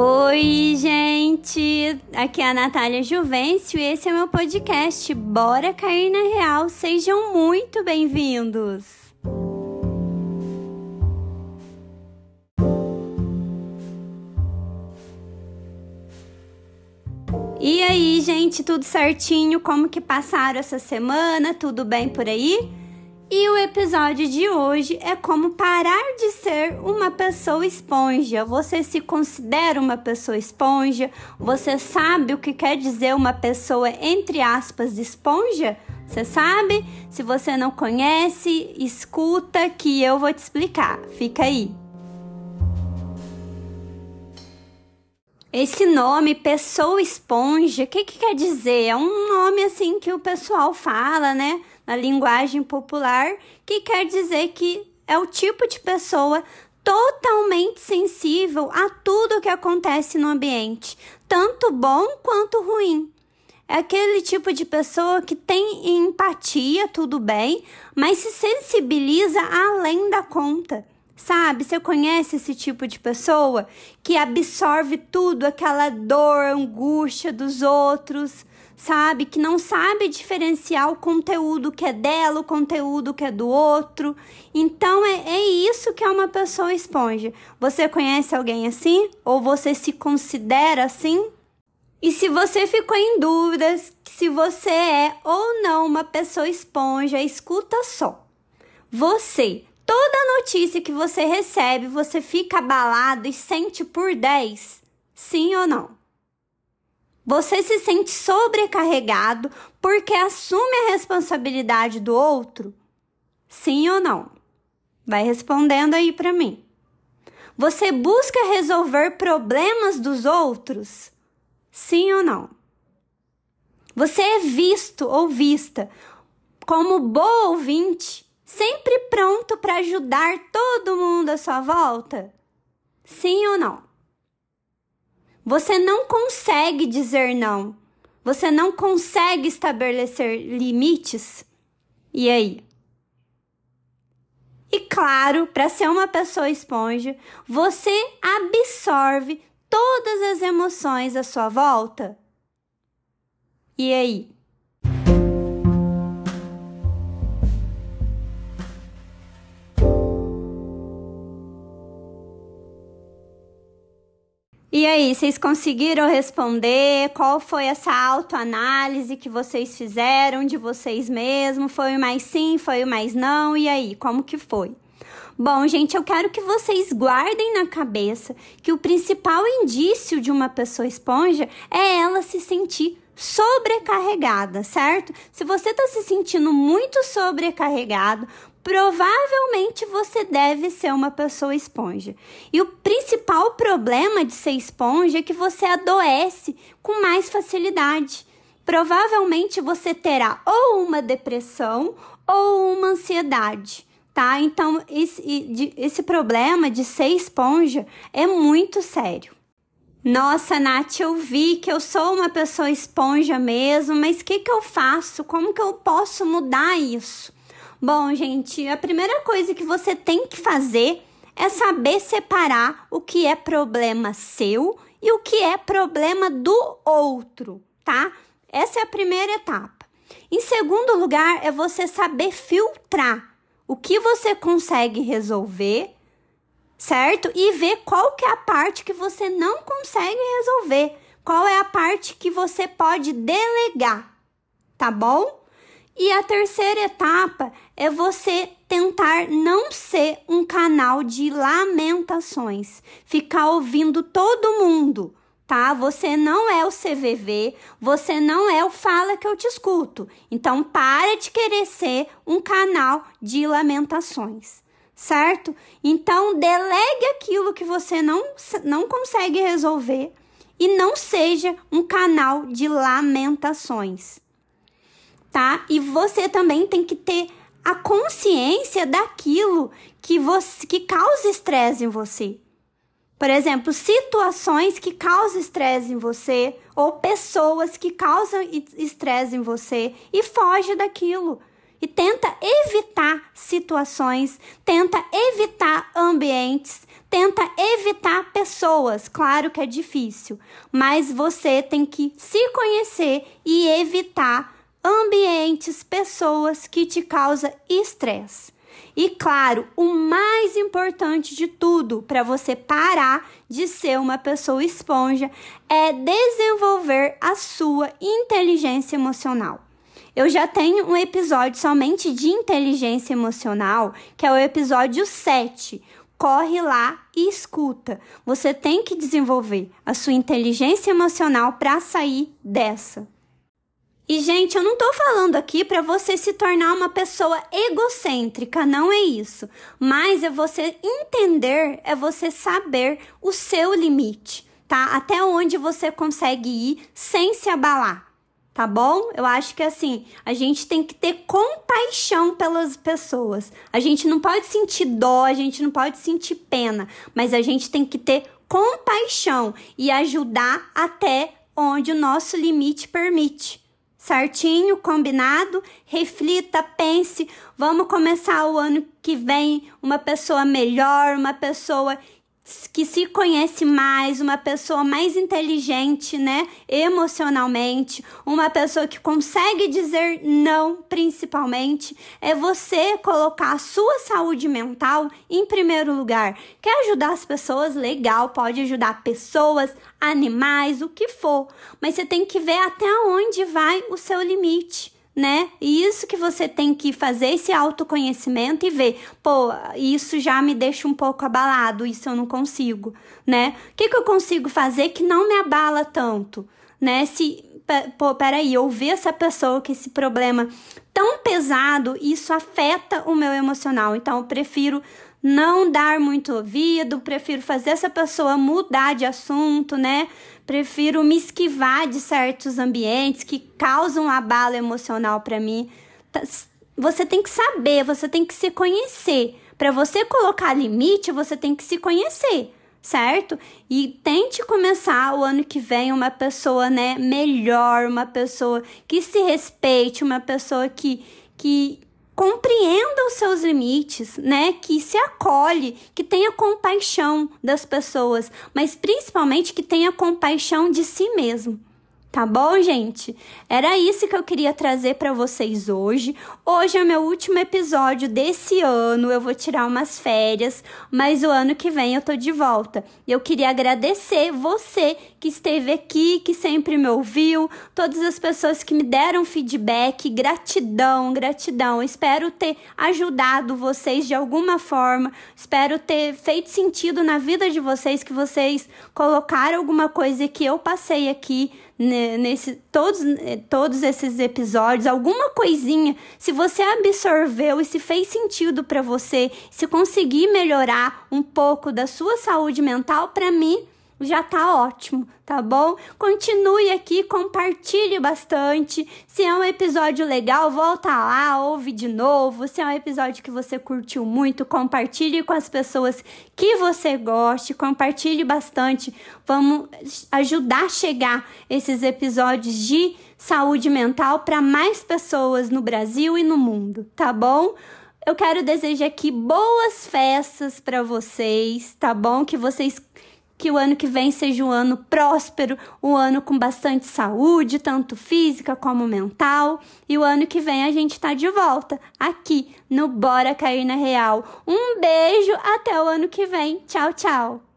Oi, gente! Aqui é a Natália Juvencio e esse é meu podcast Bora Cair na Real. Sejam muito bem-vindos! E aí, gente, tudo certinho? Como que passaram essa semana? Tudo bem por aí? E o episódio de hoje é como parar de ser uma pessoa esponja. Você se considera uma pessoa esponja? Você sabe o que quer dizer uma pessoa entre aspas esponja? Você sabe? Se você não conhece, escuta que eu vou te explicar. Fica aí. Esse nome, pessoa esponja, o que, que quer dizer? É um nome assim que o pessoal fala, né? Na linguagem popular, que quer dizer que é o tipo de pessoa totalmente sensível a tudo que acontece no ambiente, tanto bom quanto ruim. É aquele tipo de pessoa que tem empatia, tudo bem, mas se sensibiliza além da conta. Sabe? Você conhece esse tipo de pessoa que absorve tudo, aquela dor, angústia dos outros, sabe? Que não sabe diferenciar o conteúdo que é dela, o conteúdo que é do outro. Então é, é isso que é uma pessoa esponja. Você conhece alguém assim? Ou você se considera assim? E se você ficou em dúvidas se você é ou não uma pessoa esponja, escuta só. Você notícia que você recebe, você fica abalado e sente por 10? Sim ou não? Você se sente sobrecarregado porque assume a responsabilidade do outro? Sim ou não? Vai respondendo aí para mim. Você busca resolver problemas dos outros? Sim ou não? Você é visto ou vista como boa ouvinte sempre pronto para ajudar todo mundo à sua volta? Sim ou não? Você não consegue dizer não. Você não consegue estabelecer limites? E aí? E claro, para ser uma pessoa esponja, você absorve todas as emoções à sua volta? E aí? Aí, vocês conseguiram responder? Qual foi essa autoanálise que vocês fizeram de vocês mesmos? Foi o mais sim, foi o mais não? E aí, como que foi? Bom, gente, eu quero que vocês guardem na cabeça que o principal indício de uma pessoa esponja é ela se sentir sobrecarregada, certo? Se você está se sentindo muito sobrecarregado, provavelmente você deve ser uma pessoa esponja. E o principal problema de ser esponja é que você adoece com mais facilidade. Provavelmente você terá ou uma depressão ou uma ansiedade, tá? Então, esse, esse problema de ser esponja é muito sério. Nossa, Nath, eu vi que eu sou uma pessoa esponja mesmo, mas o que, que eu faço? Como que eu posso mudar isso? Bom, gente, a primeira coisa que você tem que fazer é saber separar o que é problema seu e o que é problema do outro, tá? Essa é a primeira etapa. Em segundo lugar, é você saber filtrar o que você consegue resolver, certo? E ver qual que é a parte que você não consegue resolver, qual é a parte que você pode delegar, tá bom? E a terceira etapa é você tentar não ser um canal de lamentações, ficar ouvindo todo mundo, tá? Você não é o CVV, você não é o Fala que eu te escuto. Então para de querer ser um canal de lamentações, certo? Então delegue aquilo que você não, não consegue resolver e não seja um canal de lamentações tá? E você também tem que ter a consciência daquilo que você que causa estresse em você. Por exemplo, situações que causam estresse em você ou pessoas que causam estresse em você e foge daquilo. E tenta evitar situações, tenta evitar ambientes, tenta evitar pessoas. Claro que é difícil, mas você tem que se conhecer e evitar ambientes, pessoas que te causam estresse. E claro, o mais importante de tudo para você parar de ser uma pessoa esponja é desenvolver a sua inteligência emocional. Eu já tenho um episódio somente de inteligência emocional, que é o episódio 7. Corre lá e escuta. Você tem que desenvolver a sua inteligência emocional para sair dessa. E, gente, eu não tô falando aqui para você se tornar uma pessoa egocêntrica, não é isso. Mas é você entender, é você saber o seu limite, tá? Até onde você consegue ir sem se abalar tá bom? Eu acho que assim, a gente tem que ter compaixão pelas pessoas. A gente não pode sentir dó, a gente não pode sentir pena, mas a gente tem que ter compaixão e ajudar até onde o nosso limite permite. Certinho, combinado? Reflita, pense. Vamos começar o ano que vem uma pessoa melhor, uma pessoa que se conhece mais, uma pessoa mais inteligente, né, emocionalmente, uma pessoa que consegue dizer não, principalmente, é você colocar a sua saúde mental em primeiro lugar. Quer ajudar as pessoas? Legal, pode ajudar pessoas, animais, o que for, mas você tem que ver até onde vai o seu limite né? E isso que você tem que fazer esse autoconhecimento e ver, pô, isso já me deixa um pouco abalado, isso eu não consigo, né? O que, que eu consigo fazer que não me abala tanto, né? Se, pô, peraí, eu vi essa pessoa que esse problema tão pesado, isso afeta o meu emocional, então eu prefiro não dar muito ouvido, prefiro fazer essa pessoa mudar de assunto, né? Prefiro me esquivar de certos ambientes que causam abalo emocional para mim. Tá, você tem que saber, você tem que se conhecer. Para você colocar limite, você tem que se conhecer, certo? E tente começar o ano que vem uma pessoa, né, melhor, uma pessoa que se respeite, uma pessoa que que compreenda os seus limites, né? Que se acolhe, que tenha compaixão das pessoas, mas principalmente que tenha compaixão de si mesmo. Tá bom, gente? Era isso que eu queria trazer para vocês hoje. Hoje é meu último episódio desse ano. Eu vou tirar umas férias, mas o ano que vem eu tô de volta. Eu queria agradecer você que esteve aqui, que sempre me ouviu, todas as pessoas que me deram feedback. Gratidão, gratidão. Espero ter ajudado vocês de alguma forma. Espero ter feito sentido na vida de vocês, que vocês colocaram alguma coisa que eu passei aqui nesse todos, eh, todos esses episódios, alguma coisinha, se você absorveu e se fez sentido para você, se conseguir melhorar um pouco da sua saúde mental, para mim já tá ótimo, tá bom? Continue aqui, compartilhe bastante. Se é um episódio legal, volta lá, ouve de novo. Se é um episódio que você curtiu muito, compartilhe com as pessoas que você goste, compartilhe bastante. Vamos ajudar a chegar esses episódios de saúde mental para mais pessoas no Brasil e no mundo, tá bom? Eu quero desejar aqui boas festas para vocês, tá bom? Que vocês que o ano que vem seja um ano próspero, um ano com bastante saúde, tanto física como mental. E o ano que vem a gente está de volta aqui no Bora Cair na Real. Um beijo, até o ano que vem. Tchau, tchau.